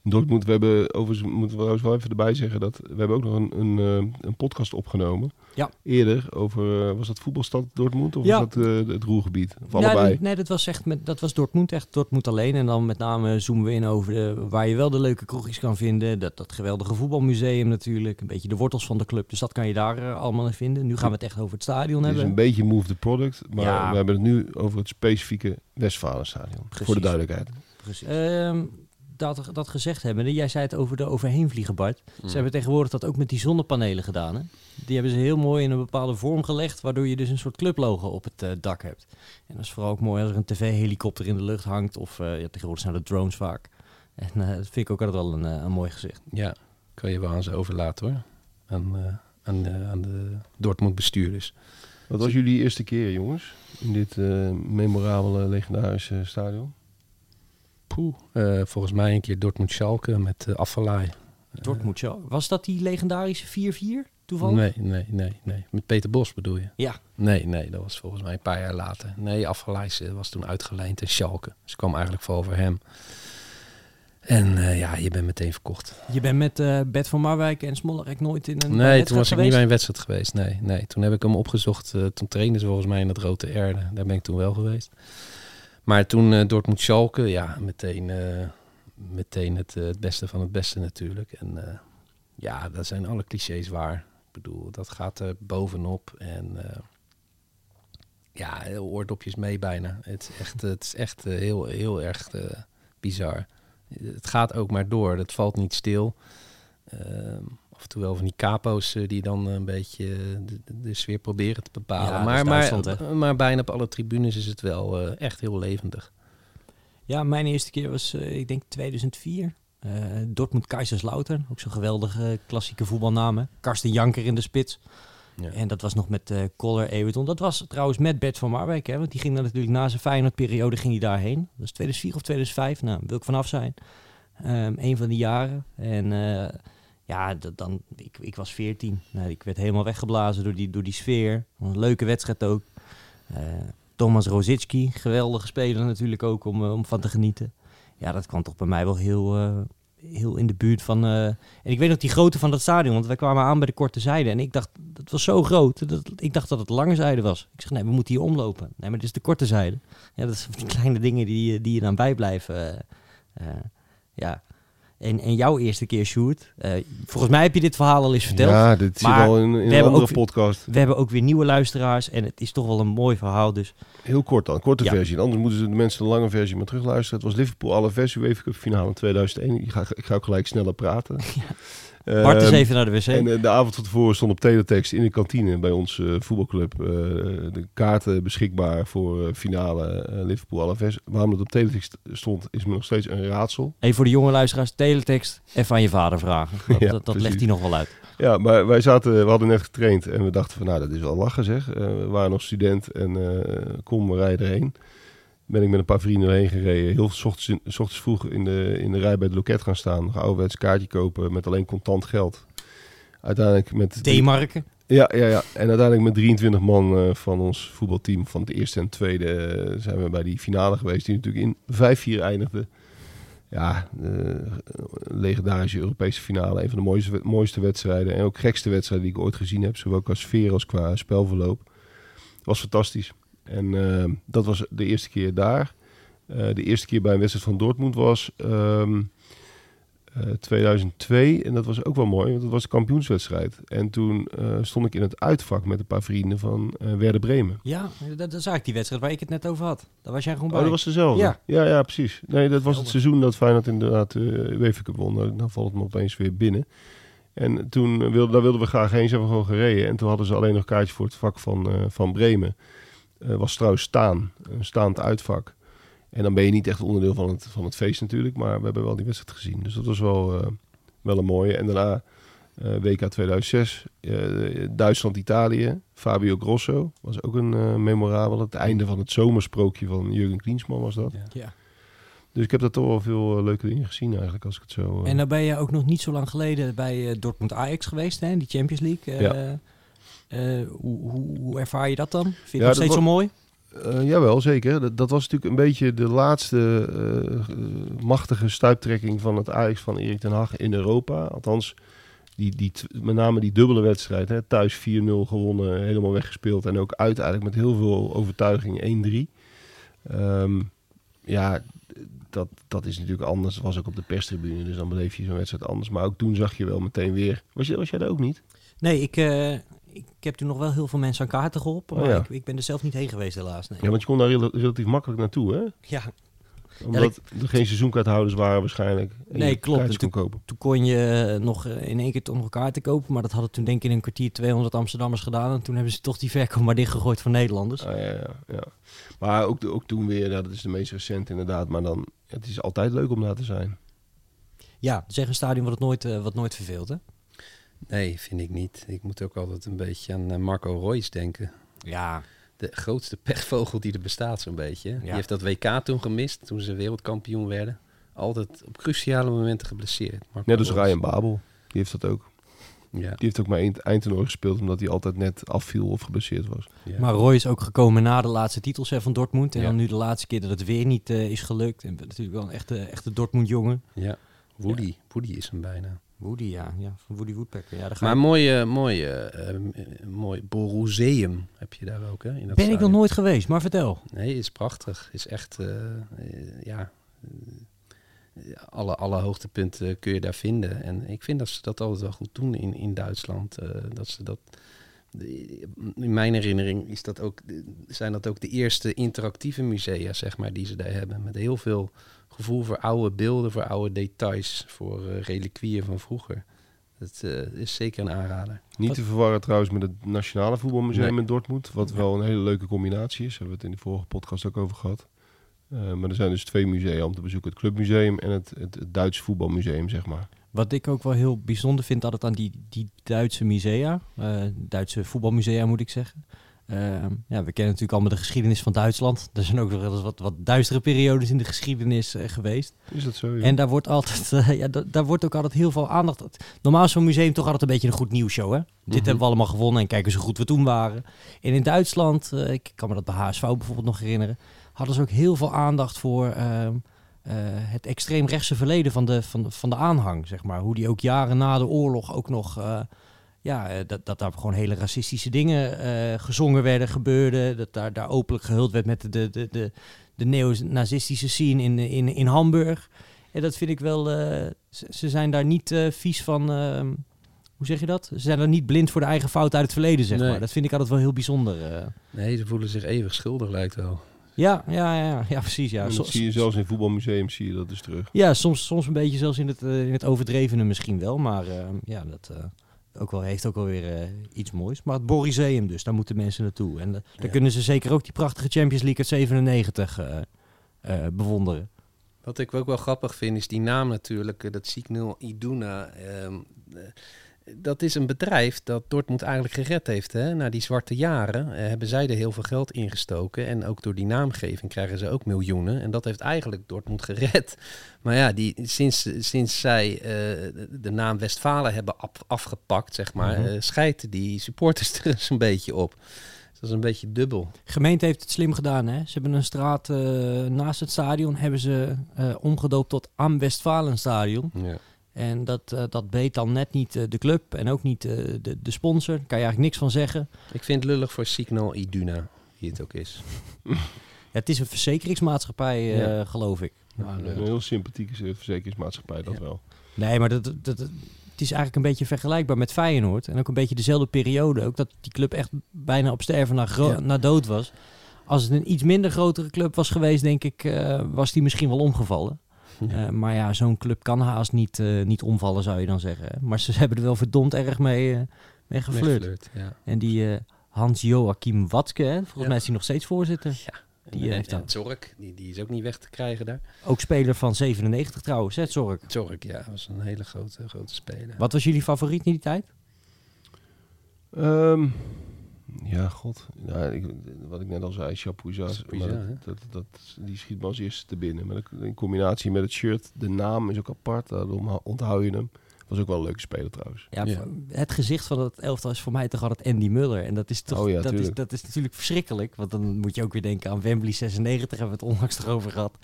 Dortmund, we hebben, overigens moeten we trouwens wel even erbij zeggen, dat we hebben ook nog een, een, eh, een podcast opgenomen. Ja. Eerder over, eh, was dat voetbalstad Dortmund of Ja. was dat eh, het Roergebied? Of Ja, allebei? nee, nee, dat was echt met, dat was Dortmund, echt Dortmund alleen. En dan met name zoomen we in over de, waar je wel de leuke kroegjes kan vinden. Dat, dat geweldige voetbalmuseum natuurlijk. Een beetje de wortels van de club. Dus dat kan je daar allemaal in vinden. Nu gaan we het echt over het stadion Het is hebben. een beetje move the product, maar Ja. we hebben het nu over het specifieke Westfalenstadion. Voor de duidelijkheid. Precies. Ehm, dat, dat gezegd hebben, jij zei het over de overheenvliegen, Bart. Mm. Ze hebben tegenwoordig dat ook met die zonnepanelen gedaan. Hè? Die hebben ze heel mooi in een bepaalde vorm gelegd, waardoor je dus een soort clublogo op het eh, dak hebt. En dat is vooral ook mooi als er een tv-helikopter in de lucht hangt, of eh, ja, tegenwoordig zijn dat drones vaak. En eh, dat vind ik ook altijd wel een, een mooi gezicht. Ja, kan je wel aan ze overlaten hoor. Aan, eh, aan, de, aan de Dortmund bestuurders. Wat was jullie eerste keer, jongens, in dit eh, memorabele, legendarische stadion? Poeh. Eh, volgens mij een keer Dortmund Schalke met uh, Affalay. Dortmund, ja. Was dat die legendarische 4-4 toevallig? Nee, nee, nee, nee. Met Peter Bos bedoel je? Ja. Nee, nee, dat was volgens mij een paar jaar later. Nee, Affalay was toen uitgeleend in Schalke. Dus ik kwam eigenlijk vooral voor hem. En uh, ja, je bent meteen verkocht. Je bent met uh, Bert van Marwijk en Smollerek nooit in een Nee, toen was geweest? ik niet bij een wedstrijd geweest. Nee, nee. Toen heb ik hem opgezocht. Uh, toen trainde ze volgens mij in het Rote Erde. Daar ben ik toen wel geweest. Maar toen uh, Dortmund Schalke, ja, meteen, uh, meteen het, uh, het beste van het beste natuurlijk. En ja, dat zijn alle clichés waar. Ik bedoel, dat gaat er bovenop. En ja, oordopjes mee bijna. Het is echt, het is echt heel, heel erg bizar. Het gaat ook maar door. Het valt niet stil. Af en toe wel van die capo's die dan een beetje de, de sfeer proberen te bepalen. Ja, maar, maar, bijna op alle tribunes is het wel uh, echt heel levendig. Ja, mijn eerste keer was, eh, ik denk 2004. Eh Dortmund Kaiserslautern, ook zo'n geweldige klassieke voetbalnaam. hè. Karsten Janker in de spits. Ja. En dat was nog met eh Koller Everton. Dat was trouwens met Bert van Marwijk, hè, want die ging dan natuurlijk na zijn Feyenoord-periode ging hij daarheen. Dat is 2004 of 2005, nou, wil ik vanaf zijn. Ehm een van die jaren. En eh, ja, dan, ik, ik was 14. Nou, ik werd helemaal weggeblazen door die, door die sfeer. Een leuke wedstrijd ook. Eh, Thomas Rosicki, geweldige speler natuurlijk ook om, eh, om van te genieten. Ja, dat kwam toch bij mij wel heel, eh, heel in de buurt van... en ik weet nog die grootte van dat stadion, want wij kwamen aan bij de korte zijde. En ik dacht, dat was zo groot, dat, ik dacht dat het lange zijde was. Ik zeg, nee, we moeten hier omlopen. Nee, maar dit is de korte zijde. Ja, dat zijn die kleine dingen die, die je dan bijblijven. ja. En, en jouw eerste keer, Sjoerd, eh, volgens mij heb je dit verhaal al eens verteld. Ja, dit zit al in, een andere ook- podcast. We hebben ook weer nieuwe luisteraars en het is toch wel een mooi verhaal. Dus Heel kort dan, korte Ja. versie. Anders moeten ze de mensen de lange versie maar terugluisteren. Het was Liverpool alle versie UEFA Cup finale in 2001. Ik ga, ik ga ook gelijk sneller praten. [laughs] Bart is Ehm, even naar de wc. En eh, de avond van tevoren stond op teletext in de kantine bij onze eh, voetbalclub eh, de kaarten beschikbaar voor finale Liverpool Alaves. Waarom dat op teletext stond is me nog steeds een raadsel. Even voor de jonge luisteraars, teletext even aan je vader vragen. [laughs] Dat, Ja, dat, dat legt hij nog wel uit. Ja, maar wij zaten, we hadden net getraind en we dachten van nou dat is wel lachen zeg. We waren nog student en kom we rijden erheen. Ben ik met een paar vrienden erheen gereden. Heel s ochtends, in- s ochtends vroeg in de, in de rij bij het loket gaan staan. Nog ouderwets kaartje kopen met alleen contant geld. Uiteindelijk met... D-marken. Ja, ja, ja. En uiteindelijk met 23 man eh, van ons voetbalteam van het eerste en tweede eh, zijn we bij die finale geweest. Die natuurlijk in 5-4 eindigde. Ja, eh, legendarische Europese finale. Een van de mooiste, mooiste wedstrijden. En ook gekste wedstrijden die ik ooit gezien heb. Zowel qua sfeer als qua spelverloop. was fantastisch. En eh, dat was de eerste keer daar. Eh, de eerste keer bij een wedstrijd van Dortmund was ehm, eh, 2002. En dat was ook wel mooi, want dat was de kampioenswedstrijd. En toen eh, stond ik in het uitvak met een paar vrienden van eh Werder Bremen. Ja, dat, dat is eigenlijk die wedstrijd waar ik het net over had. Daar was jij gewoon Oh, bij. dat was dezelfde? Ja. ja, ja, precies. Nee, dat was het seizoen dat Feyenoord inderdaad de UEFA Cup won. Nou, Dan valt het me opeens weer binnen. En toen eh, wilde, daar wilden we graag heen, zijn we gewoon gereden. En toen hadden ze alleen nog kaartjes voor het vak van, eh, van Bremen. Eh, was trouwens staan, een staand uitvak. En dan ben je niet echt onderdeel van het, van het feest natuurlijk. Maar we hebben wel die wedstrijd gezien. Dus dat was wel, eh, wel een mooie. En daarna eh, WK 2006, eh, Duitsland-Italië. Fabio Grosso was ook een eh, memorabel. Het einde van het zomersprookje van Jurgen Klinsmann was dat. Ja. Dus ik heb daar toch wel veel leuke dingen gezien eigenlijk, als ik het zo... eh, En dan ben je ook nog niet zo lang geleden bij eh, Dortmund Ajax geweest, hè, in die Champions League. Eh, Ja. Eh, hoe, hoe, hoe ervaar je dat dan? Vind je Ja, het nog dat steeds zo mooi? Eh, jawel, zeker. Dat, dat was natuurlijk een beetje de laatste eh, machtige stuiptrekking van het Ajax van Erik ten Hag in Europa. Althans, die, die, met name die dubbele wedstrijd. Hè, thuis 4-0 gewonnen, helemaal weggespeeld. En ook uiteindelijk met heel veel overtuiging 1-3. Ehm, ja, dat, dat is natuurlijk anders. Dat was ook op de perstribune, dus dan beleef je zo'n wedstrijd anders. Maar ook toen zag je wel meteen weer... Was, je, was jij daar ook niet? Nee, ik, ik heb toen nog wel heel veel mensen aan kaarten geholpen. Oh, Maar ja. ik, ik ben er zelf niet heen geweest helaas. Nee. Ja, want je kon daar rel- relatief makkelijk naartoe, hè? Ja, Omdat er geen seizoenkaarthouders waren waarschijnlijk. Nee, klopt. kopen. toen kon je eh, nog eh, in één keer toch nog kaarten kopen. Maar dat hadden toen denk ik in een kwartier 200 Amsterdammers gedaan. En toen hebben ze toch die verkoop maar dichtgegooid voor Nederlanders. Ah, ja, ja, ja. Maar ook, ook toen weer, dat is de meest recent inderdaad. Maar dan, het is altijd leuk om daar te zijn. Ja, zeg een stadion wat het nooit, eh, wat nooit verveelt, hè? Nee, vind ik niet. Ik moet ook altijd een beetje aan eh, Marco Reus denken. Ja, De grootste pechvogel die er bestaat zo'n beetje. Die Ja. heeft dat WK toen gemist, toen ze wereldkampioen werden. Altijd op cruciale momenten geblesseerd. Marco Net als. Ryan Babel. Die heeft dat ook. Ja, Die heeft ook maar één eindtoernooi gespeeld omdat hij altijd net afviel of geblesseerd was. ja. maar Roy is ook gekomen na de laatste titels hè, van Dortmund. En Ja. dan nu de laatste keer dat het weer niet eh, is gelukt. En natuurlijk wel een echte, echte Dortmund-jongen. ja. Woody. Woody is hem bijna. Woody, ja. ja van Woody Woodpecker. Ja, daar ga Maar ik- mooi, eh, mooi, eh, mooi Boruseum heb je daar ook, hè? In dat ben ik nog nooit geweest, maar vertel. Nee, is prachtig. Is echt, eh, eh, ja, alle, alle hoogtepunten kun je daar vinden. En ik vind dat ze dat altijd wel goed doen in, in Duitsland. dat ze dat, in mijn herinnering is dat ook, zijn dat ook de eerste interactieve musea, zeg maar, die ze daar hebben. Met heel veel gevoel voor oude beelden, voor oude details, voor eh, reliquieën van vroeger. Dat eh, is zeker een aanrader. Niet te verwarren trouwens met het Nationale Voetbalmuseum Nee. in Dortmund. Wat wel een hele leuke combinatie is. Daar hebben we het in de vorige podcast ook over gehad. Eh, maar er zijn dus twee musea om te bezoeken. Het Clubmuseum en het, het, het Duits voetbalmuseum, zeg maar. Wat ik ook wel heel bijzonder vind, dat het aan die, die Duitse musea, eh, Duitse voetbalmusea moet ik zeggen. Uh, ja, we kennen natuurlijk allemaal de geschiedenis van Duitsland. Er zijn ook nog wel eens wat, wat duistere periodes in de geschiedenis uh, geweest. Is dat zo? Ja? En daar wordt altijd, uh, ja, daar wordt ook altijd heel veel aandacht. Normaal is zo'n museum toch altijd een beetje een goed nieuwsshow, hè? Mm -hmm. Dit hebben we allemaal gewonnen en kijken hoe goed we toen waren. En in Duitsland, ik kan me dat bij HSV bijvoorbeeld nog herinneren, hadden ze ook heel veel aandacht voor ehm, het extreemrechtse verleden van de, van, van de aanhang, zeg maar. Hoe die ook jaren na de oorlog ook nog ja, dat, dat daar gewoon hele racistische dingen uh, gezongen werden, gebeurden. Dat daar, daar openlijk gehuld werd met de, de, de, de neonazistische scene in, in, in Hamburg. En dat vind ik wel... Uh, ze, ze, zijn daar niet uh, vies van... Ehm, hoe zeg je dat? Ze zijn er niet blind voor de eigen fout uit het verleden, zeg Nee. maar. Dat vind ik altijd wel heel bijzonder. Nee, ze voelen zich eeuwig schuldig, lijkt wel. Ja, ja, ja, ja, precies. Ja. Dat zie je zelfs in voetbalmuseums, zie je dat dus terug. Ja, soms, soms een beetje zelfs in het, eh, in het overdrevene misschien wel. Maar eh, ja, dat eh, ook wel, heeft ook wel weer iets moois. Maar het Boriseum dus, daar moeten mensen naartoe. En daar Ja. kunnen ze zeker ook die prachtige Champions League uit 97 eh, eh, bewonderen. Wat ik ook wel grappig vind, is die naam natuurlijk, dat Signal Iduna. ehm, eh, dat is een bedrijf dat Dortmund eigenlijk gered heeft. Hè? Na die zwarte jaren eh, hebben zij er heel veel geld in gestoken. En ook door die naamgeving krijgen ze ook miljoenen. En dat heeft eigenlijk Dortmund gered. [laughs] Maar ja, die, sinds, sinds zij eh, de- naam Westfalen hebben af- afgepakt, zeg maar, Mhm. eh, scheiden die supporters [laughs] er eens een beetje op. Dus dat is een beetje dubbel. De gemeente heeft het slim gedaan. Hè? Ze hebben een straat naast het stadion hebben ze, omgedoopt tot Am Westfalenstadion. Ja. En dat, eh, dat beet dan net niet eh, de club en ook niet eh, de, de sponsor. Daar kan je eigenlijk niks van zeggen. Ik vind het lullig voor Signal Iduna, wie het ook is. [laughs] Ja, het is een verzekeringsmaatschappij, eh, Ja. geloof ik. Eh, Een heel sympathieke verzekeringsmaatschappij, dat Ja. wel. Nee, maar dat, dat, dat- het is eigenlijk een beetje vergelijkbaar met Feyenoord. En ook een beetje dezelfde periode. Ook dat die club echt bijna op sterven naar, gro- Ja. naar dood was. Als het een iets minder grotere club was geweest, denk ik, eh, was die misschien wel omgevallen. Ja. Eh, maar ja, zo'n club kan haast niet, eh, niet omvallen, zou je dan zeggen. Maar ze [laughs] hebben er wel verdomd erg mee, eh, mee geflirt. Ja. En die eh, Hans-Joachim Watske, hè, volgens Ja. mij is hij nog steeds voorzitter. Ja. Die en, heeft dat. Zork, die, die is ook niet weg te krijgen daar. Ook speler van 97 trouwens, hè, Zorg. Zork, ja, was een hele grote, grote speler. Wat was jullie favoriet in die tijd? Ehm, ja, god. Ja, ik, wat ik net al zei, hè? dat, dat, dat, die schiet me als eerste te binnen. Maar in combinatie met het shirt, de naam is ook apart. Daarom onthoud je hem. Was ook wel een leuke speler trouwens. Ja, Ja. Het gezicht van het elftal is voor mij toch altijd Andy Muller. En dat is toch Oh ja, dat, is, dat is natuurlijk verschrikkelijk. Want dan moet je ook weer denken aan Wembley 96, hebben we het onlangs erover gehad.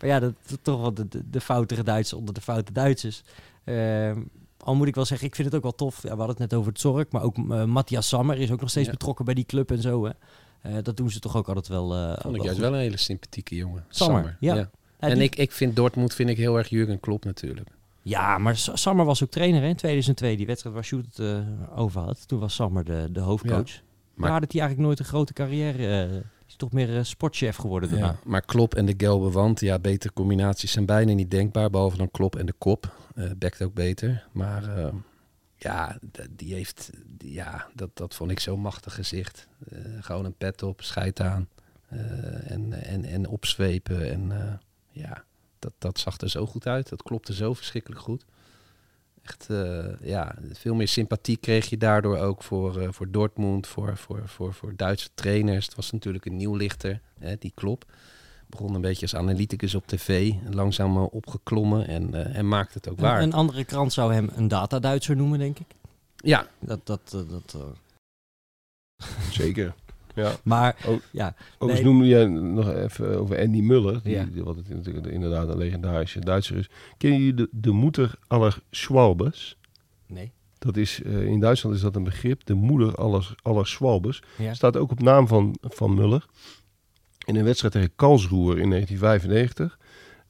Maar ja, dat toch wel de, de, de foutere Duitsers onder de foute Duitsers. Ehm, al moet ik wel zeggen, ik vind het ook wel tof. Ja, we hadden het net over het Zorg, maar ook eh, Matthias Sammer is ook nog steeds Ja. betrokken bij die club en zo. Hè. Eh, dat doen ze toch ook altijd wel. eh, Vond ik juist wel een hele sympathieke jongen. Sammer, ja. Ja, En die- ik, ik vind Dortmund vind ik heel erg Jurgen Klopp natuurlijk. Ja, maar Sa- Sammer was ook trainer hè, in 2002. Die wedstrijd waar Sjoerd het over had. Toen was Sammer de, de hoofdcoach. Maar Maar- had hij eigenlijk nooit een grote carrière. is toch meer sportchef geworden daarna. Ja. Maar Klopp en de gelbe wand, ja, betere combinaties zijn bijna niet denkbaar. Behalve dan Klopp en de kop. Eh bekt ook beter. Maar eh, ja, die heeft, ja dat, dat vond ik zo'n machtig gezicht. Eh, gewoon een pet op, scheid aan. eh, en, en, en opzwepen. En ja, dat, dat zag er zo goed uit. Dat klopte zo verschrikkelijk goed. Echt, ja, veel meer sympathie kreeg je daardoor ook voor, voor Dortmund, voor, voor, voor, voor Duitse trainers. Het was natuurlijk een nieuwlichter, hè, die Klop. Begon een beetje als analyticus op tv, langzaam opgeklommen en, eh, en maakte het ook waar. Een, een andere krant zou hem een data-Duitser noemen, denk ik. ja, Dat, dat, eh, dat, eh. Zeker. Ja. Maar Oh. ja, Overigens Nee. noemde jij nog even over Andy Muller. Die, Ja. die- wat het natuurlijk inderdaad een legendarische Duitser is. Ken je de, de moeder aller Schwalbes? nee. Dat is, eh, in Duitsland is dat een begrip. De moeder aller, aller Schwalbes. Ja. Staat ook op naam van, van Muller. In een wedstrijd tegen Karlsruhe in 1995.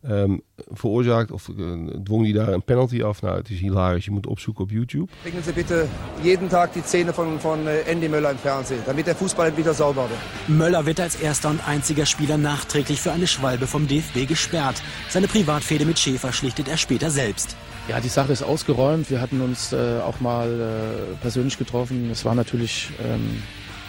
ehm, veroorzaakt of eh, dwong hij daar een penalty af. Nou, het is hilarisch. Je moet opzoeken op YouTube. Bringen Sie bitte jeden Tag die Szene von, von äh, Andy Möller im Fernsehen, damit der Fußball wieder sauber wird. Möller wird als erster und einziger Spieler nachträglich für eine Schwalbe vom DFB gesperrt. Seine Privatfehde mit Schäfer schlichtet er später selbst. Ja, die Sache ist ausgeräumt. Wir hatten uns äh, auch mal äh, persönlich getroffen. Es war natürlich ähm,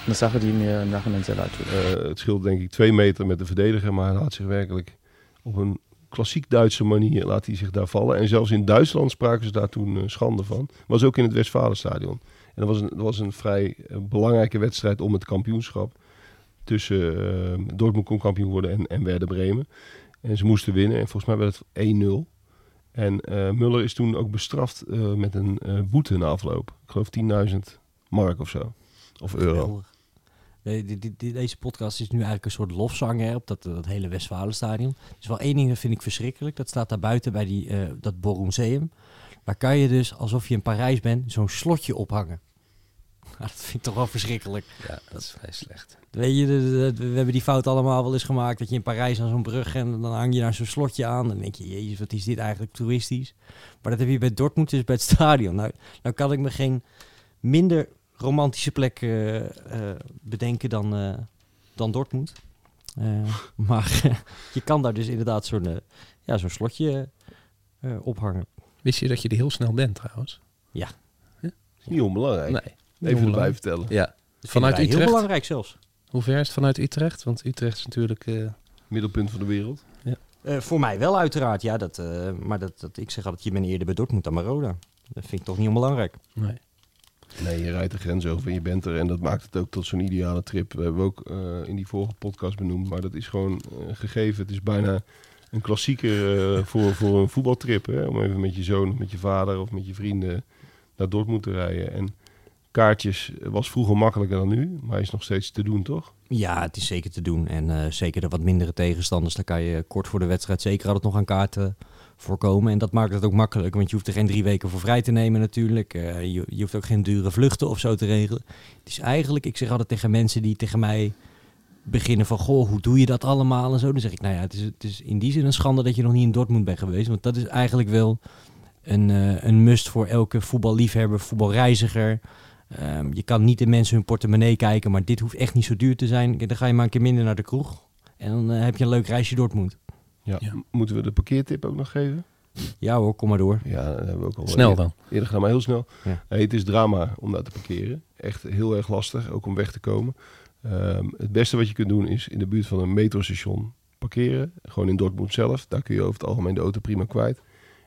eine Sache, die mir im Nachhinein sehr leid tut. Eh, het scheelt denk ik twee meter met de verdediger, maar hij laat zich werkelijk op een klassiek Duitse manier laat hij zich daar vallen. En zelfs in Duitsland spraken ze daar toen eh, schande van. Was ook in het Westfalenstadion. En dat was een, dat was een vrij eh, belangrijke wedstrijd om het kampioenschap. Tussen eh, Dortmund kon kampioen worden en, en Werder Bremen. En ze moesten winnen. En volgens mij werd het 1-0. En eh, Muller is toen ook bestraft eh, met een eh, boete na afloop. Ik geloof 10.000 mark of zo. Of euro. Deze podcast is nu eigenlijk een soort lofzang hè, op dat, dat hele Westfalenstadion. Er is wel één ding dat vind ik verschrikkelijk. Dat staat daar buiten bij die, eh, dat Bormuseum. Daar kan je dus, alsof je in Parijs bent, zo'n slotje ophangen. [laughs] Dat vind ik toch wel verschrikkelijk. Ja, dat is vrij slecht. Weet je, we hebben die fout allemaal wel eens gemaakt. Dat je in Parijs aan zo'n brug en dan hang je daar zo'n slotje aan. Dan denk je, jezus, wat is dit eigenlijk toeristisch. Maar dat heb je bij Dortmund, dus bij het stadion. Nou, nou kan ik me geen minder romantische plek eh, eh, bedenken dan, eh, dan Dortmund. Eh, [laughs] maar je kan daar dus inderdaad zo'n ja, zo'n slotje eh, ophangen. Wist je dat je er heel snel bent trouwens? Is niet onbelangrijk. Nee. Even erbij vertellen. Ja. Dat Vanuit wij Heel Utrecht? belangrijk zelfs. Hoe ver is het vanuit Utrecht? Want Utrecht is natuurlijk... eh, Middelpunt van de wereld. Eh, voor mij wel uiteraard, ja. Dat, eh, maar dat, dat, ik zeg altijd, je bent eerder bij Dortmund dan bij Roda. Dat vind ik toch niet onbelangrijk. nee. Nee, je rijdt de grens over en je bent er. En dat maakt het ook tot zo'n ideale trip. We hebben ook eh, in die vorige podcast benoemd. Maar dat is gewoon eh, gegeven. Het is bijna een klassieker eh, voor, voor een voetbaltrip. Hè? Om even met je zoon, met je vader of met je vrienden naar Dortmund te rijden. En kaartjes was vroeger makkelijker dan nu. Maar is nog steeds te doen, toch? Ja, het is zeker te doen. En zeker de wat mindere tegenstanders, daar kan je kort voor de wedstrijd zeker altijd nog aan kaarten voorkomen. En dat maakt het ook makkelijk, want je hoeft er geen drie weken voor vrij te nemen natuurlijk. Eh, je, je hoeft ook geen dure vluchten of zo te regelen. Het is eigenlijk, ik zeg altijd tegen mensen die tegen mij beginnen van, goh, hoe doe je dat allemaal en zo. Dan zeg ik, nou ja, het is, het is in die zin een schande dat je nog niet in Dortmund bent geweest. Want dat is eigenlijk wel een, eh, een must voor elke voetballiefhebber, voetbalreiziger. Ehm, je kan niet in mensen hun portemonnee kijken, maar dit hoeft echt niet zo duur te zijn. Dan ga je maar een keer minder naar de kroeg. En dan eh, heb je een leuk reisje Dortmund. Ja. Moeten we de parkeertip ook nog geven? Ja hoor, kom maar door. Ja, dat hebben we ook al Snel eerder- dan. Eerder gedaan, maar heel snel. Ja. Het is drama om daar te parkeren. Echt heel erg lastig, ook om weg te komen. Ehm, het beste wat je kunt doen is in de buurt van een metrostation parkeren. Gewoon in Dortmund zelf. Daar kun je over het algemeen de auto prima kwijt.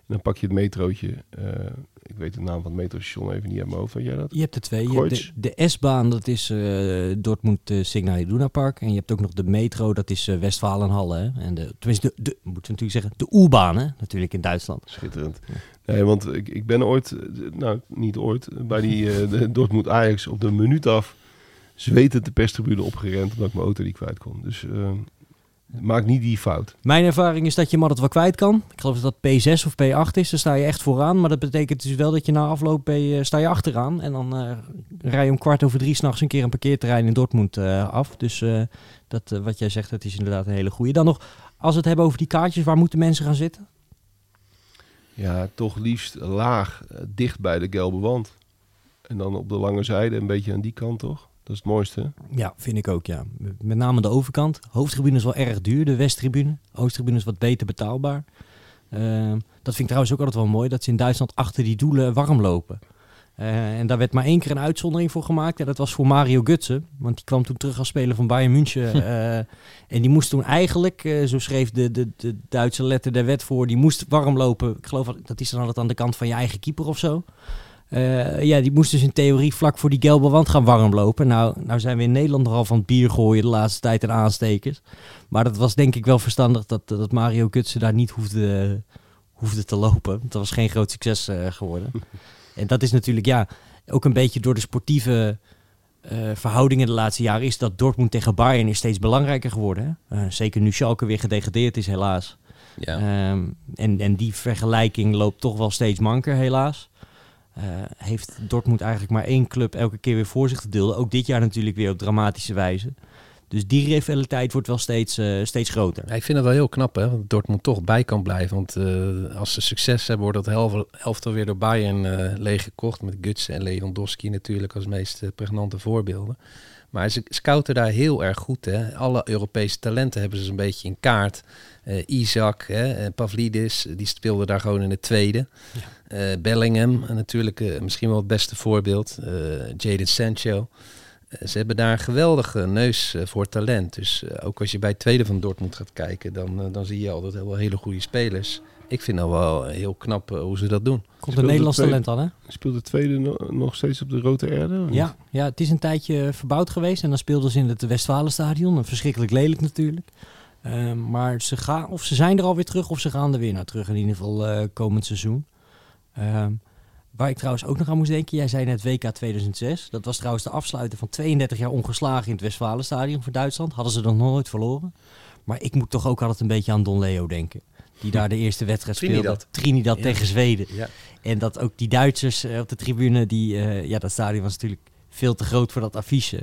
Dan pak je het metrootje. eh, ik weet de naam van het metrostation even niet uit mijn hoofd. Weet jij dat? Je hebt er twee. Je hebt de, de S-baan, dat is eh Dortmund uh, Signal Iduna Park. En je hebt ook nog de metro, dat is eh, Westfalenhalle. Hè? En de, tenminste, de, de, moeten we natuurlijk zeggen, de U-baan, hè? natuurlijk in Duitsland. Schitterend. Nee, want ik, ik ben ooit, eh, nou niet ooit, eh, bij die eh, de Dortmund Ajax op de minuut af zwetend de perstribune opgerend omdat ik mijn auto niet kwijt kon. Dus eh, maak niet die fout. Mijn ervaring is dat je hem altijd wel kwijt kan. Ik geloof dat dat P6 of P8 is, dan sta je echt vooraan. Maar dat betekent dus wel dat je na afloop je- sta je achteraan. En dan eh, rij je om kwart over drie s'nachts een keer een parkeerterrein in Dortmund eh, af. Dus eh, dat, eh, wat jij zegt, dat is inderdaad een hele goede. Dan nog, als we het hebben over die kaartjes, waar moeten mensen gaan zitten? Ja, toch liefst laag, eh, dicht bij de gelbe wand. En dan op de lange zijde een beetje aan die kant, toch? Dat is het mooiste. Ja, vind ik ook, ja. Met name de overkant. Hoofdtribune is wel erg duur, de westtribune. Oosttribune is wat beter betaalbaar. Ehm, dat vind ik trouwens ook altijd wel mooi, dat ze in Duitsland achter die doelen warm lopen. Eh, en daar werd maar één keer een uitzondering voor gemaakt. En dat was voor Mario Götze. Want die kwam toen terug als speler van Bayern München. [laughs] eh, en die moest toen eigenlijk, eh, zo schreef de, de, de Duitse letter der wet voor, die moest warm lopen. Ik geloof dat- dat is dan altijd aan de kant van je eigen keeper of zo. Eh, ja, die moest dus in theorie vlak voor die gelbe wand gaan warm lopen. Nou, nou zijn we in Nederland nogal van het bier gooien de laatste tijd en aanstekers. Maar dat was denk ik wel verstandig dat, dat Mario Kutsen daar niet hoefde, hoefde te lopen. Dat was geen groot succes eh, geworden. [laughs] en dat is natuurlijk, ja, ook een beetje door de sportieve eh, verhoudingen de laatste jaren... is dat Dortmund tegen Bayern is steeds belangrijker geworden. Zeker nu Schalke weer gedegradeerd is, helaas. Ja. Ehm, en, en die vergelijking loopt toch wel steeds manker, helaas. Eh, heeft Dortmund eigenlijk maar één club elke keer weer voor zich te dulden. Ook dit jaar natuurlijk weer op dramatische wijze. Dus die rivaliteit wordt wel steeds, eh, steeds groter. Ik vind het wel heel knap, hè, dat Dortmund toch bij kan blijven. Want eh, als ze succes hebben, wordt dat helft, elftal weer door Bayern leeggekocht. Met Gutsen en Lewandowski natuurlijk als meest pregnante voorbeelden. Maar ze scouten daar heel erg goed. Hè. Alle Europese talenten hebben ze een beetje in kaart. Eh, Isaac, hè, en Pavlidis, die speelde daar gewoon in het tweede. Eh, Bellingham, eh, natuurlijk eh, misschien wel het beste voorbeeld. Eh, Jadon Sancho. Eh, Ze hebben daar een geweldige neus eh, voor talent. Dus eh, ook als je bij het tweede van Dortmund gaat kijken, dan, eh, dan zie je altijd wel hele goede spelers. Ik vind nou wel heel knap eh, hoe ze dat doen. Komt een Nederlands de talent dan, hè? Speelt de tweede no- nog steeds op de Rode Erde? Ja, ja, het is een tijdje verbouwd geweest. En dan speelden ze in het Westfalenstadion. Een verschrikkelijk lelijk natuurlijk. Ehm, maar ze gaan, of ze zijn er alweer terug, of ze gaan er weer naar terug. In ieder geval eh, komend seizoen. Ehm, waar ik trouwens ook nog aan moest denken. Jij zei net WK 2006. Dat was trouwens de afsluiter van 32 jaar ongeslagen in het Westfalenstadion voor Duitsland. Hadden ze nog nooit verloren. Maar ik moet toch ook altijd een beetje aan Don Leo denken. Die daar de eerste wedstrijd speelde. Trinidad. Trinidad Ja. tegen Zweden. Ja. En dat ook die Duitsers eh, op de tribune, die, eh, ja, dat stadion was natuurlijk veel te groot voor dat affiche.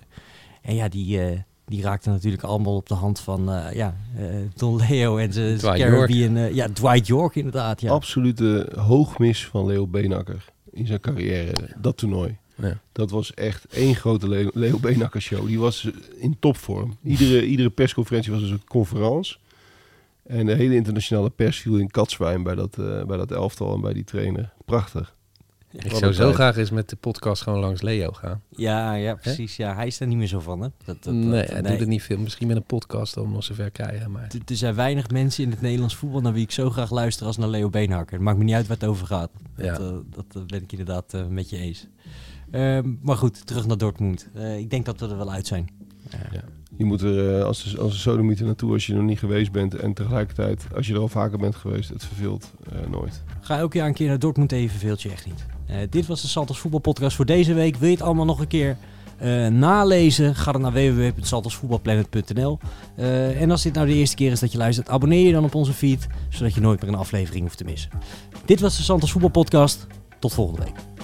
En ja, die, eh, die raakten natuurlijk allemaal op de hand van eh, ja, eh, Don Leo en zijn Dwight Caribbean. eh, ja, Dwight York inderdaad. Ja. Absolute hoogmis van Leo Beenakker in zijn carrière. Dat toernooi. Ja. Dat was echt één grote Leo, Leo Beenakker show. Die was in topvorm. Iedere, iedere persconferentie was dus een conferentie. En de hele internationale pers viel in katzwijn bij dat, eh, bij dat elftal en bij die trainer. Prachtig. Ik Wat zou zo tijd. graag eens met de podcast gewoon langs Leo gaan. Ja, ja, precies. Ja, hij is er niet meer zo van. Hè? Dat, dat, nee, dat- hij doet het niet veel. Misschien met een podcast dan nog zover krijgen. Maar Er- Er zijn weinig mensen in het Nederlands voetbal naar wie ik zo graag luister als naar Leo Beenhakker. Het maakt me niet uit waar het over gaat. Dat, Ja. eh, dat eh, ben ik inderdaad met je eens. Ehm, maar goed, terug naar Dortmund. Eh, ik denk dat we er wel uit zijn. Je moet er eh, als, als een sodemieter naartoe als je nog niet geweest bent. En tegelijkertijd, als je er al vaker bent geweest, het verveelt eh, nooit. Ga elk jaar een keer naar Dortmund even verveelt je echt niet. Eh, dit was de Santos voetbalpodcast voor deze week. Wil je het allemaal nog een keer nalezen? Ga dan naar www.santosvoetbalplanet.nl En als dit nou de eerste keer is dat je luistert, abonneer je dan op onze feed, zodat je nooit meer een aflevering hoeft te missen. Dit was de Santos voetbalpodcast. Tot volgende week.